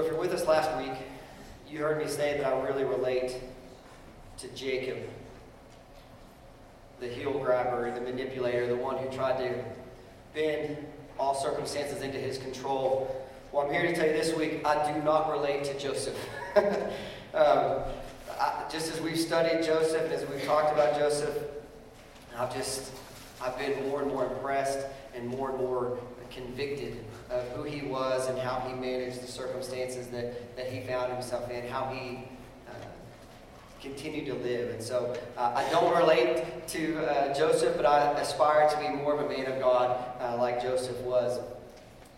So, if you're with us last week, you heard me say that I really relate to Jacob, the heel grabber, the manipulator, the one who tried to bend all circumstances into his control. Well, I'm here to tell you this week, I do not relate to Joseph. um, I, just as we've studied Joseph and as we've talked about Joseph, I've just I've been more and more impressed and more and more convicted of who he was and how he managed the circumstances that, that he found himself in, how he uh, continued to live. And so uh, I don't relate to uh, Joseph, but I aspire to be more of a man of God uh, like Joseph was.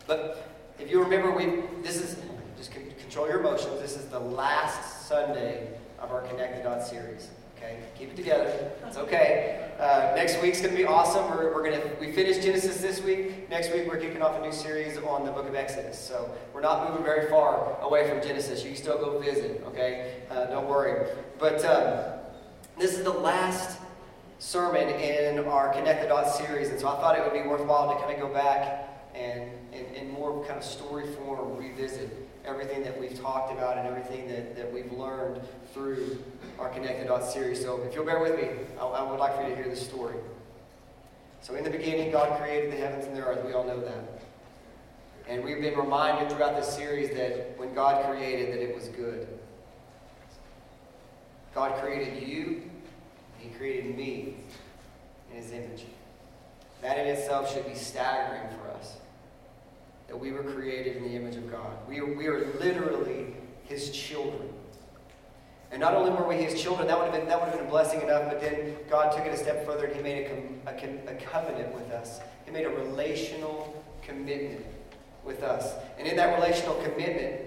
But if you remember, we this is just control your emotions. This is the last Sunday of our Connected Dot series. Okay, keep it together. It's okay. Uh, next week's going to be awesome. We're, we're going to we finished Genesis this week. Next week we're kicking off a new series on the Book of Exodus. So we're not moving very far away from Genesis. You can still go visit. Okay, uh, don't worry. But um, this is the last sermon in our Connect the Dots series, and so I thought it would be worthwhile to kind of go back and in more kind of story form revisit everything that we've talked about and everything that, that we've learned through our Connect the Dots series. So if you'll bear with me, I, I would like for you to hear this story. So in the beginning, God created the heavens and the earth. We all know that. And we've been reminded throughout this series that when God created, that it was good. God created you, He created me in His image. That in itself should be staggering for us. That we were created in the image of God. We are, we are literally His children. And not only were we his children, that would have been, that would have been a blessing enough, but then God took it a step further and he made a, a, a covenant with us. He made a relational commitment with us. And in that relational commitment,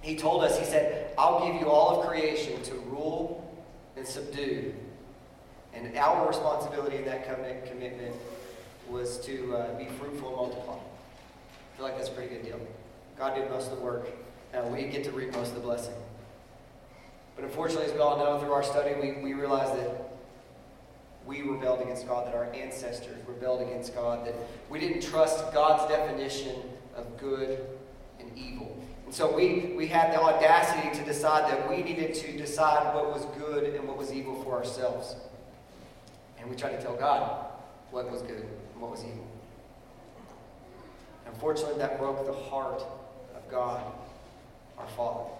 he told us, he said, I'll give you all of creation to rule and subdue. And our responsibility in that covenant commitment was to uh, be fruitful and multiply. Feel like that's a pretty good deal. God did most of the work. Now we get to reap most of the blessing. But unfortunately, as we all know through our study, we, we realize that we rebelled against God, that our ancestors rebelled against God, that we didn't trust God's definition of good and evil. And so we, we had the audacity to decide that we needed to decide what was good and what was evil for ourselves. And we tried to tell God what was good and what was evil. Unfortunately, that broke the heart of God, our Father.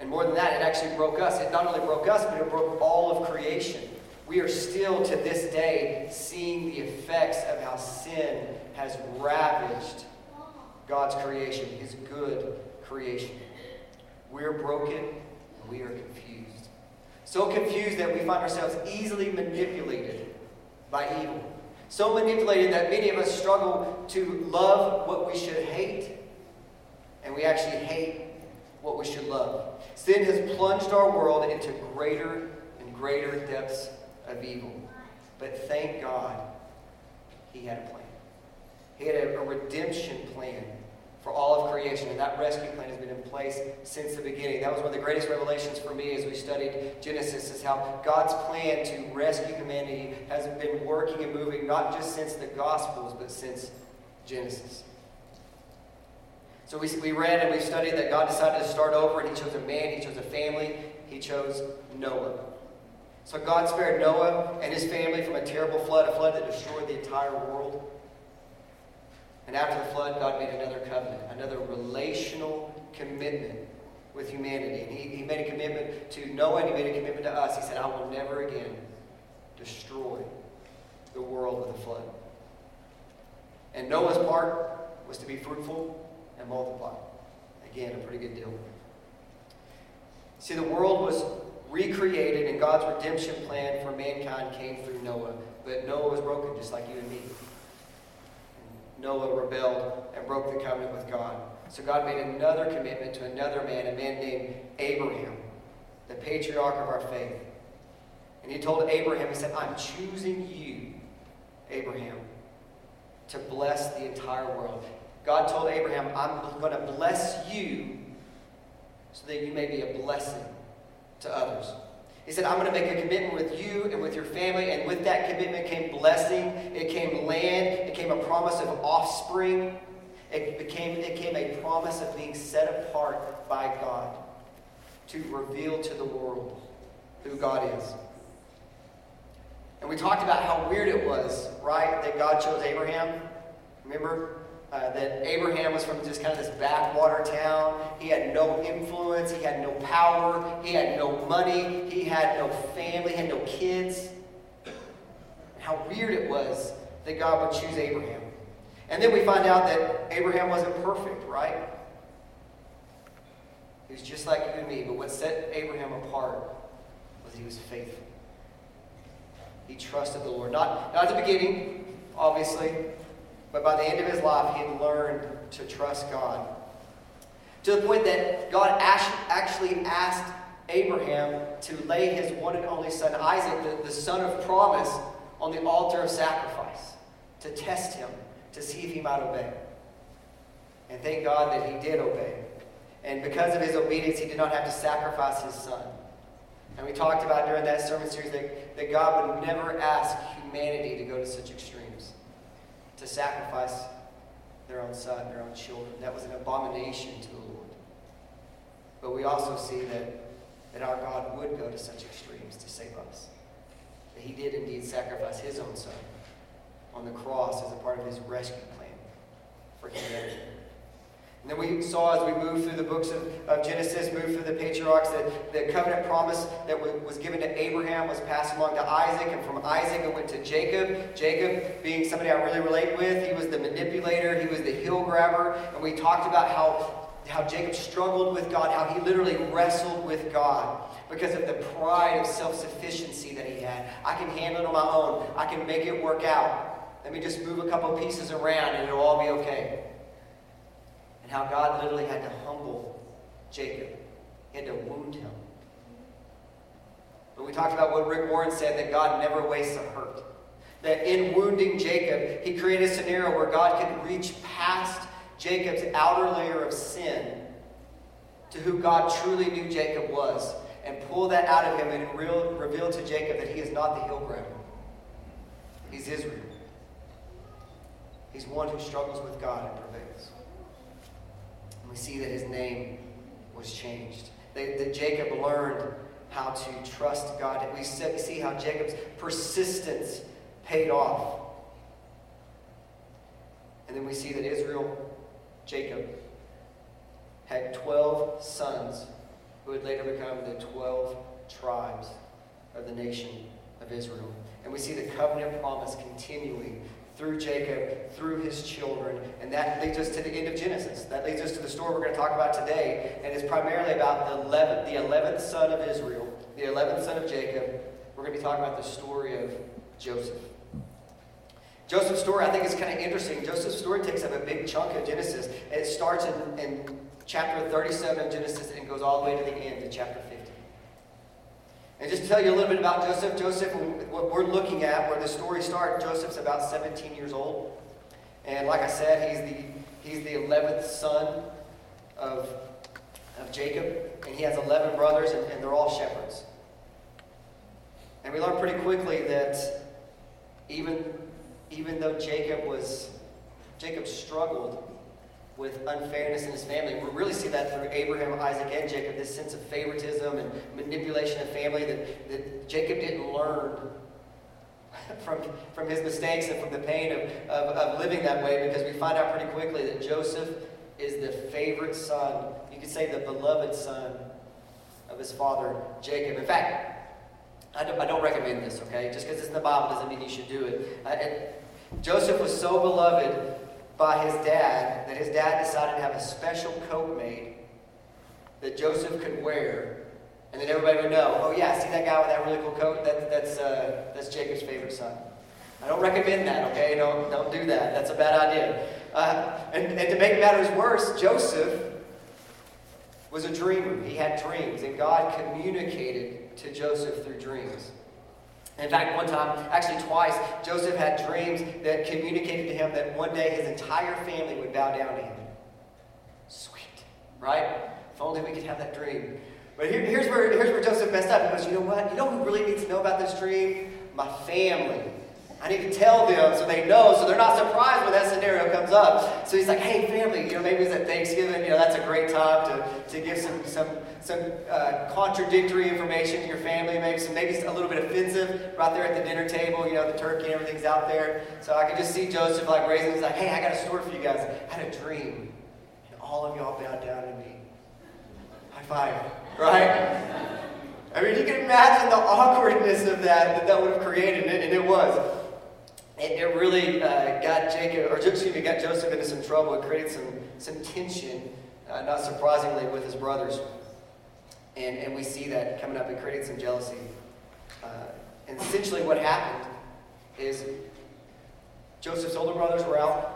And more than that, it actually broke us. It not only broke us, but it broke all of creation. We are still to this day seeing the effects of how sin has ravaged God's creation, His good creation. We're broken and we are confused. So confused that we find ourselves easily manipulated by evil. So manipulated that many of us struggle to love what we should hate, and we actually hate what we should love. Sin has plunged our world into greater and greater depths of evil. But thank God, He had a plan. He had a, a redemption plan for all of creation. And that rescue plan has been in place since the beginning. That was one of the greatest revelations for me as we studied Genesis, is how God's plan to rescue humanity has been working and moving not just since the Gospels, but since Genesis. So we, we read and we studied that God decided to start over and he chose a man, he chose a family, he chose Noah. So God spared Noah and his family from a terrible flood, a flood that destroyed the entire world. And after the flood, God made another covenant, another relational commitment with humanity. And he, he made a commitment to Noah and he made a commitment to us. He said, I will never again destroy the world with a flood. And Noah's part was to be fruitful and multiply. Again, a pretty good deal. See, the world was recreated, and God's redemption plan for mankind came through Noah. But Noah was broken, just like you and me. Noah rebelled and broke the covenant with God. So God made another commitment to another man, a man named Abraham, the patriarch of our faith. And he told Abraham, he said, I'm choosing you, Abraham, to bless the entire world. God told Abraham, I'm going to bless you so that you may be a blessing to others. He said, I'm going to make a commitment with you and with your family. And with that commitment came blessing, it came land, it came a promise of offspring. It became, it became a promise of being set apart by God to reveal to the world who God is. And we talked about how weird it was, right, that God chose Abraham. Remember? Uh, that Abraham was from just kind of this backwater town. He had no influence. He had no power. He had no money. He had no family. He had no kids. How weird it was that God would choose Abraham. And then we find out that Abraham wasn't perfect, right? He was just like you and me. But what set Abraham apart was he was faithful. He trusted the Lord. Not, not at the beginning, obviously, but by the end of his life, he had learned to trust God. To the point that God actually asked Abraham to lay his one and only son, Isaac, the, the son of promise, on the altar of sacrifice to test him, to see if he might obey. And thank God that he did obey. And because of his obedience, he did not have to sacrifice his son. And we talked about during that sermon series that, that God would never ask humanity to go to such extremes, to sacrifice their own son, their own children. That was an abomination to the Lord. But we also see that, that our God would go to such extremes to save us. That he did indeed sacrifice his own son on the cross as a part of his rescue plan for humanity. And then we saw as we moved through the books of, of Genesis, moved through the patriarchs, that the covenant promise that was given to Abraham was passed along to Isaac, and from Isaac it went to Jacob. Jacob, being somebody I really relate with, he was the manipulator, he was the heel grabber, and we talked about how, how Jacob struggled with God, how he literally wrestled with God because of the pride of self sufficiency that he had. I can handle it on my own, I can make it work out. Let me just move a couple pieces around and it'll all be okay and how God literally had to humble Jacob. He had to wound him. But we talked about what Rick Warren said that God never wastes a hurt. That in wounding Jacob, he created a scenario where God could reach past Jacob's outer layer of sin to who God truly knew Jacob was and pull that out of him and real, reveal to Jacob that he is not the grabber. He's Israel. He's one who struggles with God and prevails And we see that his name was changed. That, that Jacob learned how to trust God. We see how Jacob's persistence paid off. And then we see that Israel, Jacob, had 12 sons who would later become the 12 tribes of the nation of Israel. And we see the covenant promise continuing through Jacob, through his children. And that leads us to the end of Genesis. That leads us to the story we're going to talk about today. And it's primarily about the 11th, the 11th son of Israel, the 11th son of Jacob. We're going to be talking about the story of Joseph. Joseph's story, I think, is kind of interesting. Joseph's story takes up a big chunk of Genesis. And It starts in, in chapter 37 of Genesis and goes all the way to the end, to chapter 50. And just to tell you a little bit about Joseph, Joseph, what we're looking at, where the story starts, Joseph's about 17 years old. And like I said, he's the, he's the 11th son of, of Jacob. And he has 11 brothers, and, and they're all shepherds. And we learn pretty quickly that even, even though Jacob was, Jacob struggled with unfairness in his family. We really see that through Abraham, Isaac, and Jacob, this sense of favoritism and manipulation of family that, that Jacob didn't learn from, from his mistakes and from the pain of, of, of living that way because we find out pretty quickly that Joseph is the favorite son, you could say the beloved son of his father, Jacob. In fact, I don't, I don't recommend this, okay? Just because it's in the Bible doesn't mean you should do it. Uh, it Joseph was so beloved by his dad that his dad decided to have a special coat made that Joseph could wear. And then everybody would know, oh yeah, see that guy with that really cool coat? That, that's, uh, that's Jacob's favorite son. I don't recommend that, okay? Don't, don't do that. That's a bad idea. Uh, and, and to make matters worse, Joseph was a dreamer. He had dreams, and God communicated to Joseph through dreams. In fact, one time, actually twice, Joseph had dreams that communicated to him that one day his entire family would bow down to him. Sweet, right? If only we could have that dream. But here, here's, where, here's where Joseph messed up. He goes, You know what? You know who really needs to know about this dream? My family. I need to tell them so they know, so they're not surprised when that scenario comes up. So he's like, hey, family, you know, maybe it's at Thanksgiving, you know, that's a great time to, to give some, some, some uh, contradictory information to your family, maybe some, maybe a little bit offensive right there at the dinner table, you know, the turkey and everything's out there. So I can just see Joseph like raising, he's like, hey, I got a story for you guys. I had a dream, and all of y'all bowed down to me. High five, right? I mean, you can imagine the awkwardness of that that that would have created, and it, and it was it, it really uh, got Jacob, or excuse me, got Joseph into some trouble. It created some, some tension, uh, not surprisingly, with his brothers. And, and we see that coming up. It created some jealousy. Uh, and essentially, what happened is Joseph's older brothers were out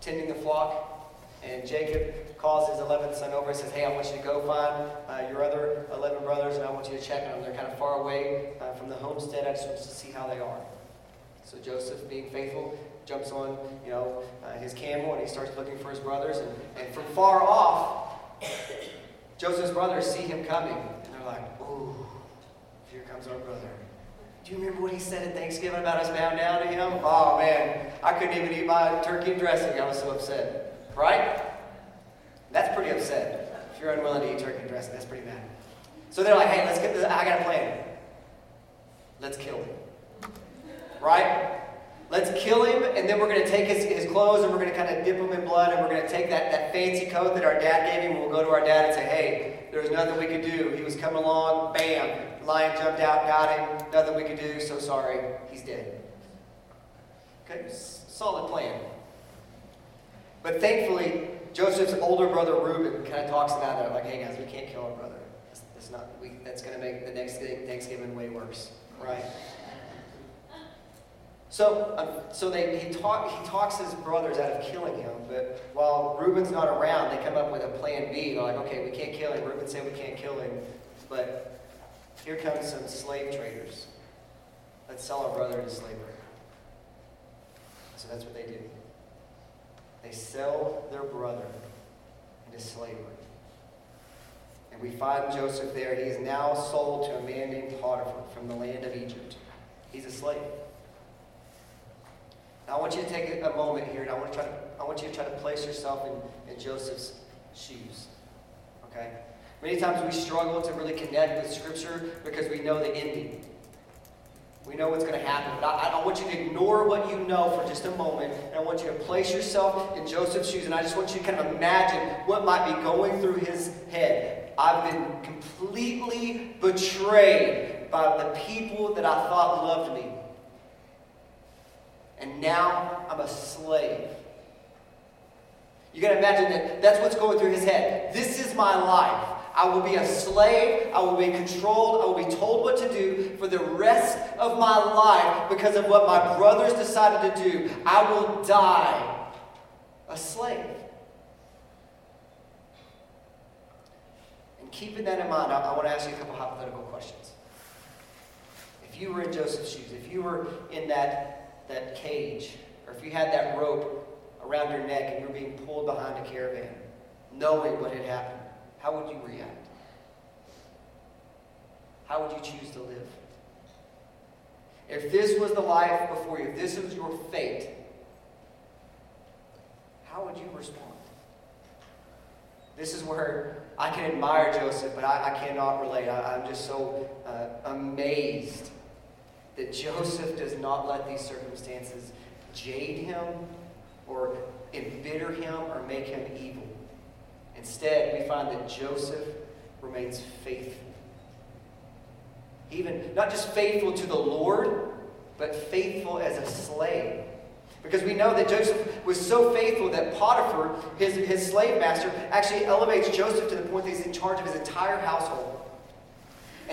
tending the flock, and Jacob calls his 11th son over and says, Hey, I want you to go find uh, your other 11 brothers, and I want you to check on them. They're kind of far away uh, from the homestead. I just want to see how they are. So Joseph, being faithful, jumps on, you know, uh, his camel and he starts looking for his brothers. And, and from far off, Joseph's brothers see him coming, and they're like, "Ooh, here comes our brother." Do you remember what he said at Thanksgiving about us bowing down to him? Oh man, I couldn't even eat my turkey and dressing. I was so upset. Right? That's pretty upset. If you're unwilling to eat turkey and dressing, that's pretty bad. So they're like, "Hey, let's get this. I got a plan. Let's kill him." Right? Let's kill him, and then we're going to take his, his clothes and we're going to kind of dip them in blood, and we're going to take that, that fancy coat that our dad gave him, and we'll go to our dad and say, hey, there was nothing we could do. He was coming along, bam, lion jumped out, got him, nothing we could do, so sorry, he's dead. Okay, solid plan. But thankfully, Joseph's older brother Reuben kind of talks about it, like, hey guys, we can't kill our brother. That's, that's not, that's going to make the next Thanksgiving way worse, right? So, um, so they, he, talk, he talks his brothers out of killing him, but while Reuben's not around, they come up with a plan B. They're like, okay, we can't kill him. Reuben said we can't kill him, but here comes some slave traders. Let's sell our brother into slavery. So that's what they do. They sell their brother into slavery. And we find Joseph there. He is now sold to a man named Potiphar from the land of Egypt. He's a slave. I want you to take a moment here, and I want, to try to, I want you to try to place yourself in, in Joseph's shoes. Okay? Many times we struggle to really connect with Scripture because we know the ending. We know what's going to happen. But I, I, want you to ignore what you know for just a moment. And I want you to place yourself in Joseph's shoes. And I just want you to kind of imagine what might be going through his head. I've been completely betrayed by the people that I thought loved me and now I'm a slave. You can imagine that that's what's going through his head. This is my life. I will be a slave. I will be controlled. I will be told what to do for the rest of my life because of what my brothers decided to do. I will die a slave. And keeping that in mind, I, I want to ask you a couple hypothetical questions. If you were in Joseph's shoes, if you were in that that cage, or if you had that rope around your neck and you were being pulled behind a caravan, knowing what had happened, how would you react? How would you choose to live? If this was the life before you, if this was your fate, how would you respond? This is where I can admire Joseph, but I, I cannot relate. I, am just so uh, amazed that Joseph does not let these circumstances jade him or embitter him or make him evil. Instead, we find that Joseph remains faithful. Even not just faithful to the Lord, but faithful as a slave. Because we know that Joseph was so faithful that Potiphar, his, his slave master, actually elevates Joseph to the point that he's in charge of his entire household.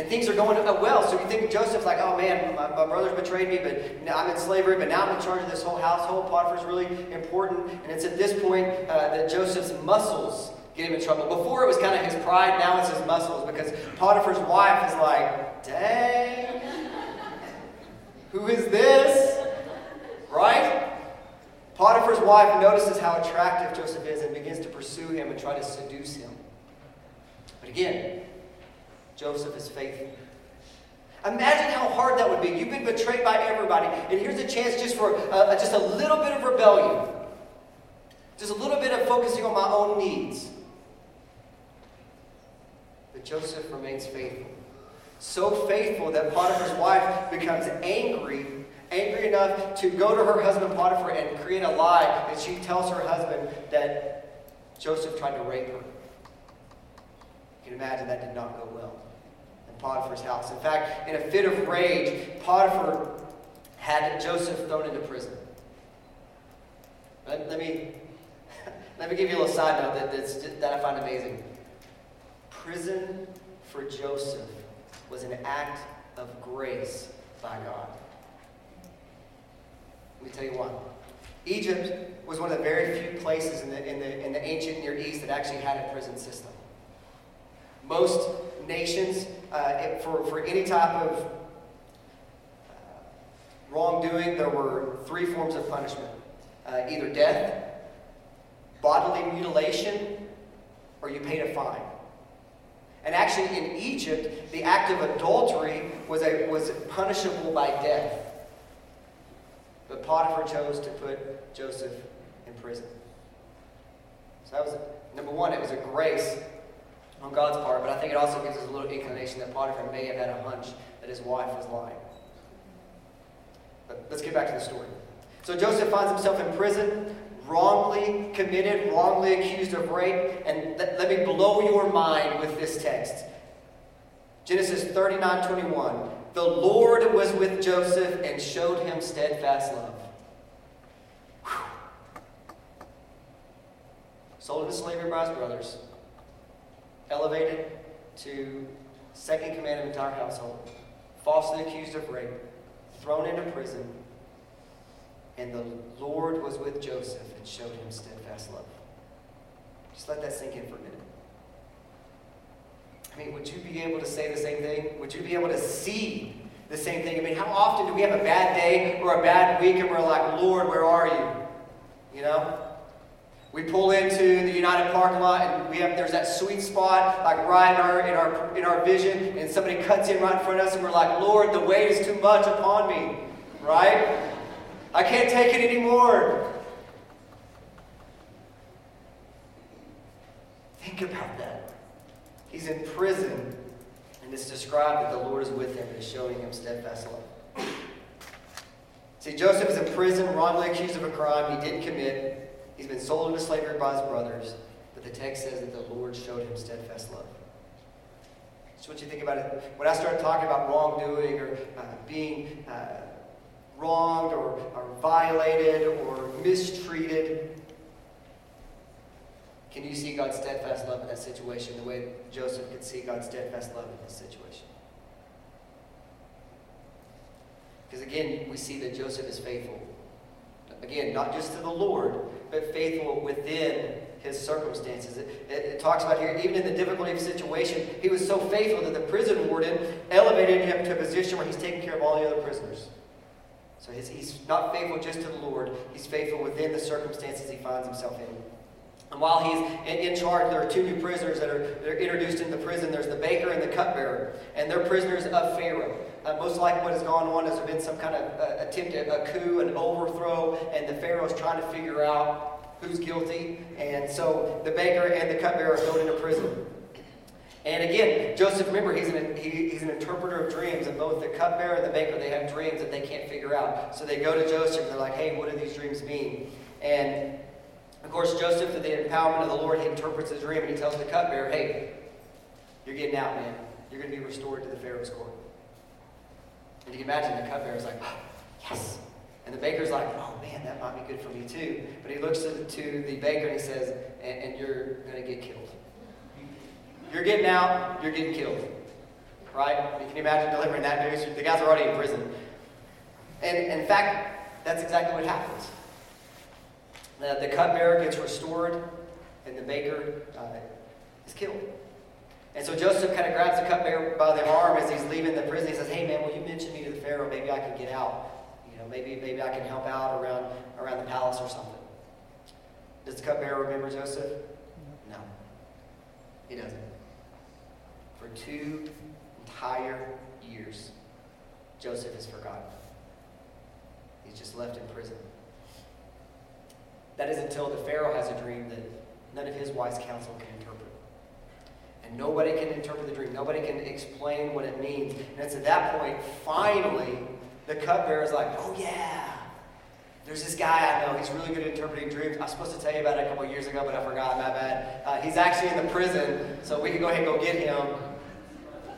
And things are going well. So you think Joseph's like, oh man, my, my brothers betrayed me, but now I'm in slavery, but now I'm in charge of this whole household. Potiphar's really important. And it's at this point uh, that Joseph's muscles get him in trouble. Before it was kind of his pride, now it's his muscles because Potiphar's wife is like, dang, who is this? Right? Potiphar's wife notices how attractive Joseph is and begins to pursue him and try to seduce him. But again, Joseph is faithful. Imagine how hard that would be. You've been betrayed by everybody, and here's a chance just for uh, just a little bit of rebellion, just a little bit of focusing on my own needs. But Joseph remains faithful. So faithful that Potiphar's wife becomes angry, angry enough to go to her husband Potiphar and create a lie. And she tells her husband that Joseph tried to rape her. You can imagine that did not go well Potiphar's house. In fact, in a fit of rage, Potiphar had Joseph thrown into prison. Let, let me, let me give you a little side note that, that I find amazing. Prison for Joseph was an act of grace by God. Let me tell you why. Egypt was one of the very few places in the, in the, in the ancient Near East that actually had a prison system. Most nations, uh, for, for any type of uh, wrongdoing, there were three forms of punishment uh, either death, bodily mutilation, or you paid a fine. And actually, in Egypt, the act of adultery was, a, was punishable by death. But Potiphar chose to put Joseph in prison. So that was, number one, it was a grace on God's part, but I think it also gives us a little inclination that Potiphar may have had a hunch that his wife was lying. But let's get back to the story. So Joseph finds himself in prison wrongly committed, wrongly accused of rape. And th- let me blow your mind with this text. Genesis 39 21. The Lord was with Joseph and showed him steadfast love. Whew. Sold into slavery by his brothers, elevated to second command of entire household, falsely accused of rape, thrown into prison, and the Lord was with Joseph and showed him steadfast love. Just let that sink in for a minute. I mean, would you be able to say the same thing? Would you be able to see the same thing? I mean, how often do we have a bad day or a bad week and we're like, Lord, where are you? You know? We pull into the United parking lot and we have there's that sweet spot like right in our in our in our vision, and somebody cuts in right in front of us and we're like, Lord, the weight is too much upon me. Right? I can't take it anymore. Think about that. He's in prison, and it's described that the Lord is with him and is showing him steadfast love. See, Joseph is in prison, wrongly accused of a crime he didn't commit. He's been sold into slavery by his brothers, but the text says that the Lord showed him steadfast love. So, what you think about it? When I start talking about wrongdoing or uh, being uh, wronged or, or violated or mistreated. Can you see God's steadfast love in that situation the way Joseph could see God's steadfast love in this situation? Because again, we see that Joseph is faithful. Again, not just to the Lord, but faithful within his circumstances. It, it, it, talks about here, even in the difficulty of situation, he was so faithful that the prison warden elevated him to a position where he's taking care of all the other prisoners. So he's, he's not faithful just to the Lord, he's faithful within the circumstances he finds himself in. And while he's in, in, charge, there are two new prisoners that are, that are introduced into the prison. There's the baker and the cupbearer, and they're prisoners of Pharaoh. Uh, most likely, what has gone on there been some kind of uh, attempt at a coup, an overthrow, and the Pharaoh is trying to figure out who's guilty. And so the baker and the cupbearer are thrown into prison. And again, Joseph, remember, he's an, he, he's an interpreter of dreams, and both the cupbearer and the baker, they have dreams that they can't figure out. So they go to Joseph, and they're like, hey, what do these dreams mean? And, of course, Joseph, through the empowerment of the Lord, he interprets the dream, and he tells the cupbearer, hey, you're getting out, man. You're going to be restored to the Pharaoh's court. And you can imagine the cupbearer's like, oh, yes. And the baker's like, oh, man, that might be good for me, too. But he looks to, the baker, and he says, and, and you're going to get killed. You're getting out, you're getting killed. Right? You can imagine delivering that news. The guy's are already in prison. And, and in fact, that's exactly what happens. The, the cupbearer gets restored, and the baker uh, is killed. And so Joseph kind of grabs the cupbearer by the arm as he's leaving the prison. He says, "Hey man, will you mention me to the Pharaoh? Maybe I can get out. You know, maybe maybe I can help out around around the palace or something." Does the cupbearer remember Joseph? No, he doesn't for two entire years. Joseph is forgotten. He's just left in prison. That is until the Pharaoh has a dream that none of his wise counsel can interpret. And nobody can interpret the dream. Nobody can explain what it means. And it's at that point, finally, the cupbearer is like, oh yeah, there's this guy I know. He's really good at interpreting dreams. I was supposed to tell you about it a couple years ago, but I forgot. My bad. Uh, he's actually in the prison, so we can go ahead and go get him.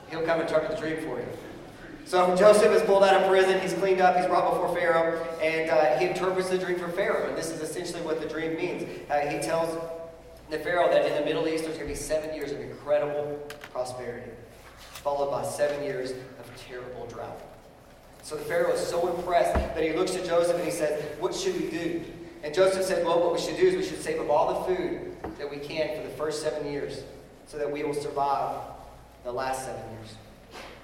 He'll come interpret the dream for you. So Joseph is pulled out of prison. He's cleaned up. He's brought before Pharaoh, and uh, he interprets the dream for Pharaoh. And this is essentially what the dream means. Uh, he tells the Pharaoh that in the Middle East there's going to be seven years of incredible prosperity, followed by seven years of terrible drought. So the Pharaoh is so impressed that he looks to Joseph and he says, What should we do? And Joseph said, Well, what we should do is we should save up all the food that we can for the first seven years so that we will survive the last seven years.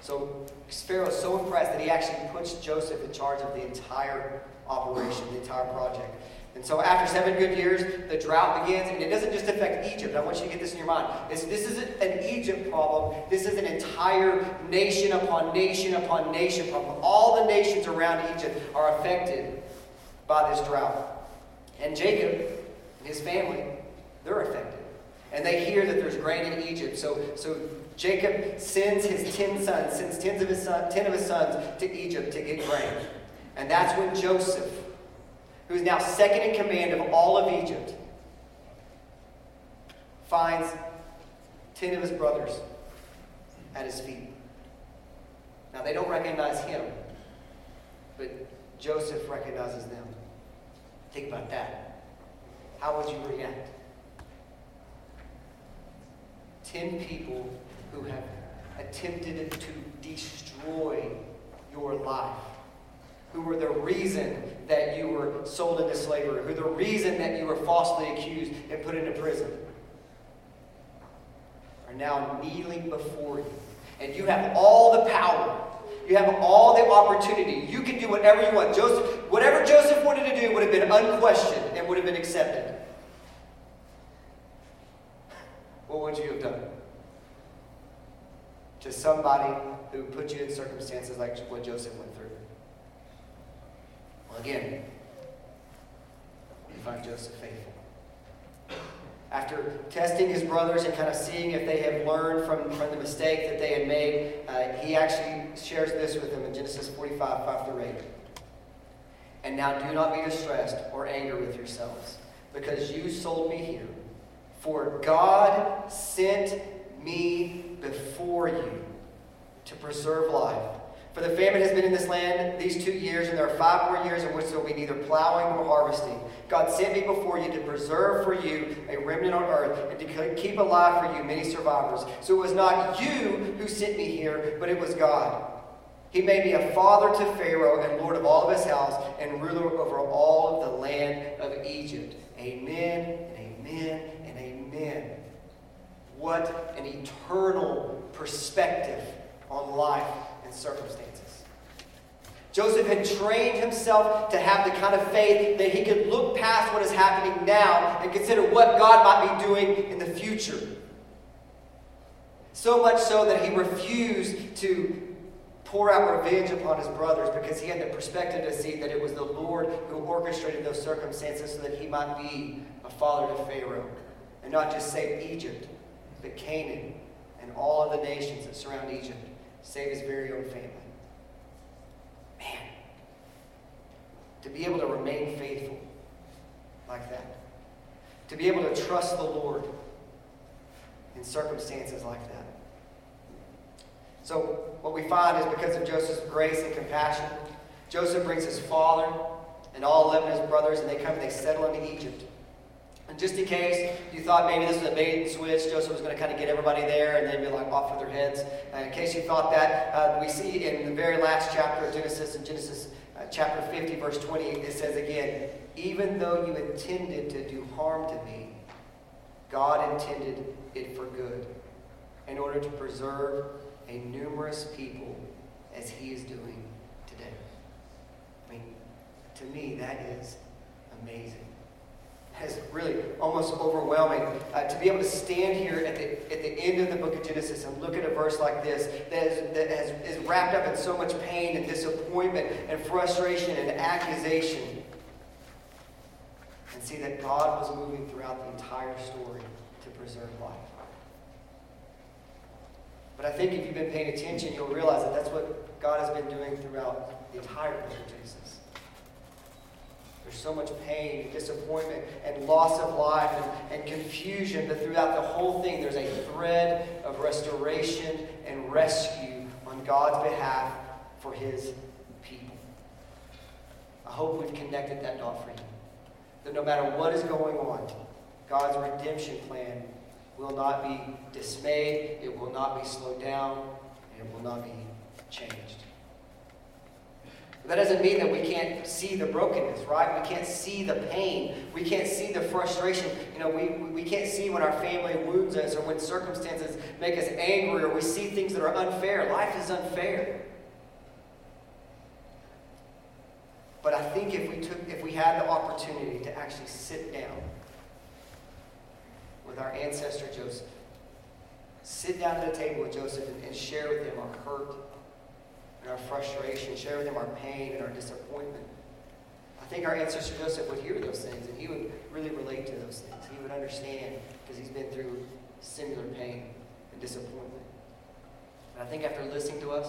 So Pharaoh is so impressed that he actually puts Joseph in charge of the entire operation, the entire project. And so after seven good years, the drought begins, and it doesn't just affect Egypt. I want you to get this in your mind. This, this isn't an Egypt problem. This is an entire nation upon nation upon nation problem. All the nations around Egypt are affected by this drought. And Jacob and his family, they're affected. And they hear that there's grain in Egypt. So, so Jacob sends his ten sons, sends tens of his son, ten of his sons to Egypt to get grain. And that's when Joseph, who is now second in command of all of Egypt, finds ten of his brothers at his feet. Now they don't recognize him, but Joseph recognizes them. Think about that. How would you react? Ten people who have attempted to destroy your life, who were the reason that you were sold into slavery, who the reason that you were falsely accused and put into prison, are now kneeling before you. And you have all the power. You have all the opportunity. You can do whatever you want. Joseph, whatever Joseph wanted to do would have been unquestioned and would have been accepted. What would you have done? to somebody who put you in circumstances like what Joseph went through? Well, again, we find Joseph faithful. After testing his brothers and kind of seeing if they have learned from, from the mistake that they had made, uh, he actually shares this with them in Genesis 45, 5 through 8. And now do not be distressed or angry with yourselves, because you sold me here. For God sent me before you to preserve life. For the famine has been in this land these two years, and there are five more years in which there will be neither plowing nor harvesting. God sent me before you to preserve for you a remnant on earth and to keep alive for you many survivors. So it was not you who sent me here, but it was God. He made me a father to Pharaoh and lord of all of his house and ruler over all of the land of Egypt. Amen and amen and amen. What an eternal perspective on life and circumstances. Joseph had trained himself to have the kind of faith that he could look past what is happening now and consider what God might be doing in the future. So much so that he refused to pour out revenge upon his brothers because he had the perspective to see that it was the Lord who orchestrated those circumstances so that he might be a father to Pharaoh and not just save Egypt, but Canaan and all of the nations that surround Egypt, save his very own family. Man, to be able to remain faithful like that, to be able to trust the Lord in circumstances like that. So, what we find is because of Joseph's grace and compassion, Joseph brings his father and all 11 of his brothers, and they come and they settle into Egypt. And just in case you thought maybe this was a bait and switch, Joseph was going to kind of get everybody there and they'd be like off with their heads. Uh, in case you thought that, uh, we see in the very last chapter of Genesis, in Genesis uh, chapter 50, verse 20, it says again, Even though you intended to do harm to me, God intended it for good, in order to preserve a numerous people as he is doing today. I mean, to me, that is amazing. Is really almost overwhelming. Uh, to be able to stand here at the, at the end of the book of Genesis and look at a verse like this that, is, that has, is wrapped up in so much pain and disappointment and frustration and accusation, and see that God was moving throughout the entire story to preserve life. But I think if you've been paying attention, you'll realize that that's what God has been doing throughout the entire book of Genesis. There's so much pain, and disappointment, and loss of life and, and confusion, but throughout the whole thing, there's a thread of restoration and rescue on God's behalf for his people. I hope we've connected that dot for you. That no matter what is going on, God's redemption plan will not be dismayed, it will not be slowed down, and it will not be changed. That doesn't mean that we can't see the brokenness, right? We can't see the pain. We can't see the frustration. You know, we, we can't see when our family wounds us or when circumstances make us angry or we see things that are unfair. Life is unfair. But I think if we took if we had the opportunity to actually sit down with our ancestor Joseph, sit down at a table with Joseph and, and share with him our hurt and our frustration, share with him our pain and our disappointment. I think our ancestor Joseph would hear those things and he would really relate to those things. He would understand because he's been through similar pain and disappointment. And I think after listening to us,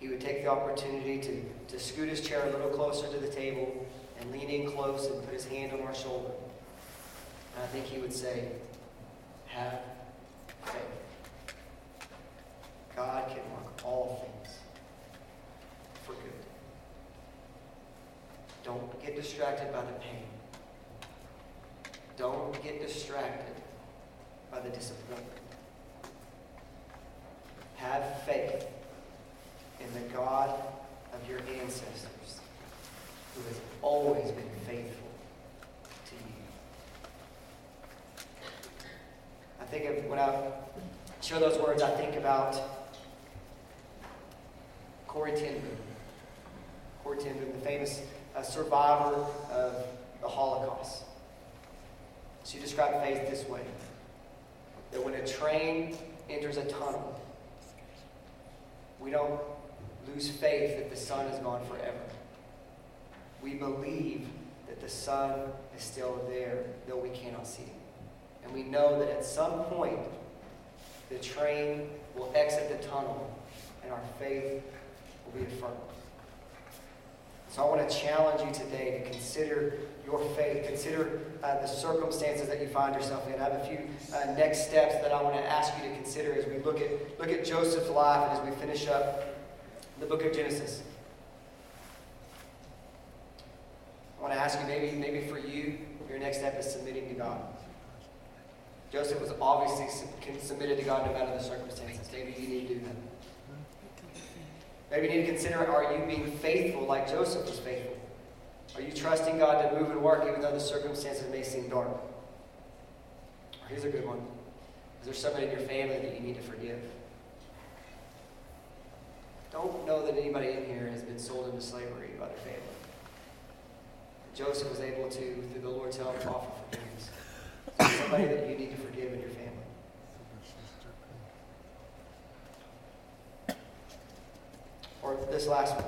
he would take the opportunity to, to scoot his chair a little closer to the table and lean in close and put his hand on our shoulder. And I think he would say, Have faith. God can work all things for good. Don't get distracted by the pain. Don't get distracted by the disappointment. Have faith in the God of your ancestors who has always been faithful to you. I think of when I share those words, I think about Corrie ten Boom. Corrie ten Boom, the famous uh, survivor of the Holocaust. She described faith this way that when a train enters a tunnel, we don't lose faith that the sun is gone forever. We believe that the sun is still there, though we cannot see it. And we know that at some point, the train will exit the tunnel and our faith will be affirmed. So I want to challenge you today to consider your faith. Consider uh, the circumstances that you find yourself in. I have a few uh, next steps that I want to ask you to consider as we look at look at Joseph's life and as we finish up the book of Genesis. I want to ask you maybe maybe for you your next step is submitting to God. Joseph was obviously submitted to God no matter the circumstances. Maybe you need to do that. Maybe you need to consider are you being faithful like Joseph was faithful? Are you trusting God to move and work even though the circumstances may seem dark? Or Here's a good one. Is there somebody in your family that you need to forgive? Don't know that anybody in here has been sold into slavery by their family. Joseph was able to, through the Lord's help, offer forgiveness. somebody that you need to forgive in your family. This last one.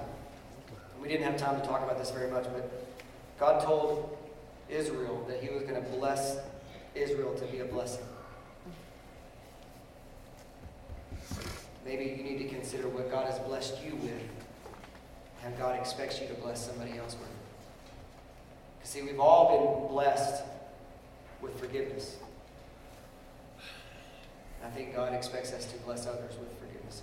We didn't have time to talk about this very much, but God told Israel that He was going to bless Israel to be a blessing. Maybe you need to consider what God has blessed you with, and God expects you to bless somebody else with. Because, see, we've all been blessed with forgiveness. I think God expects us to bless others with forgiveness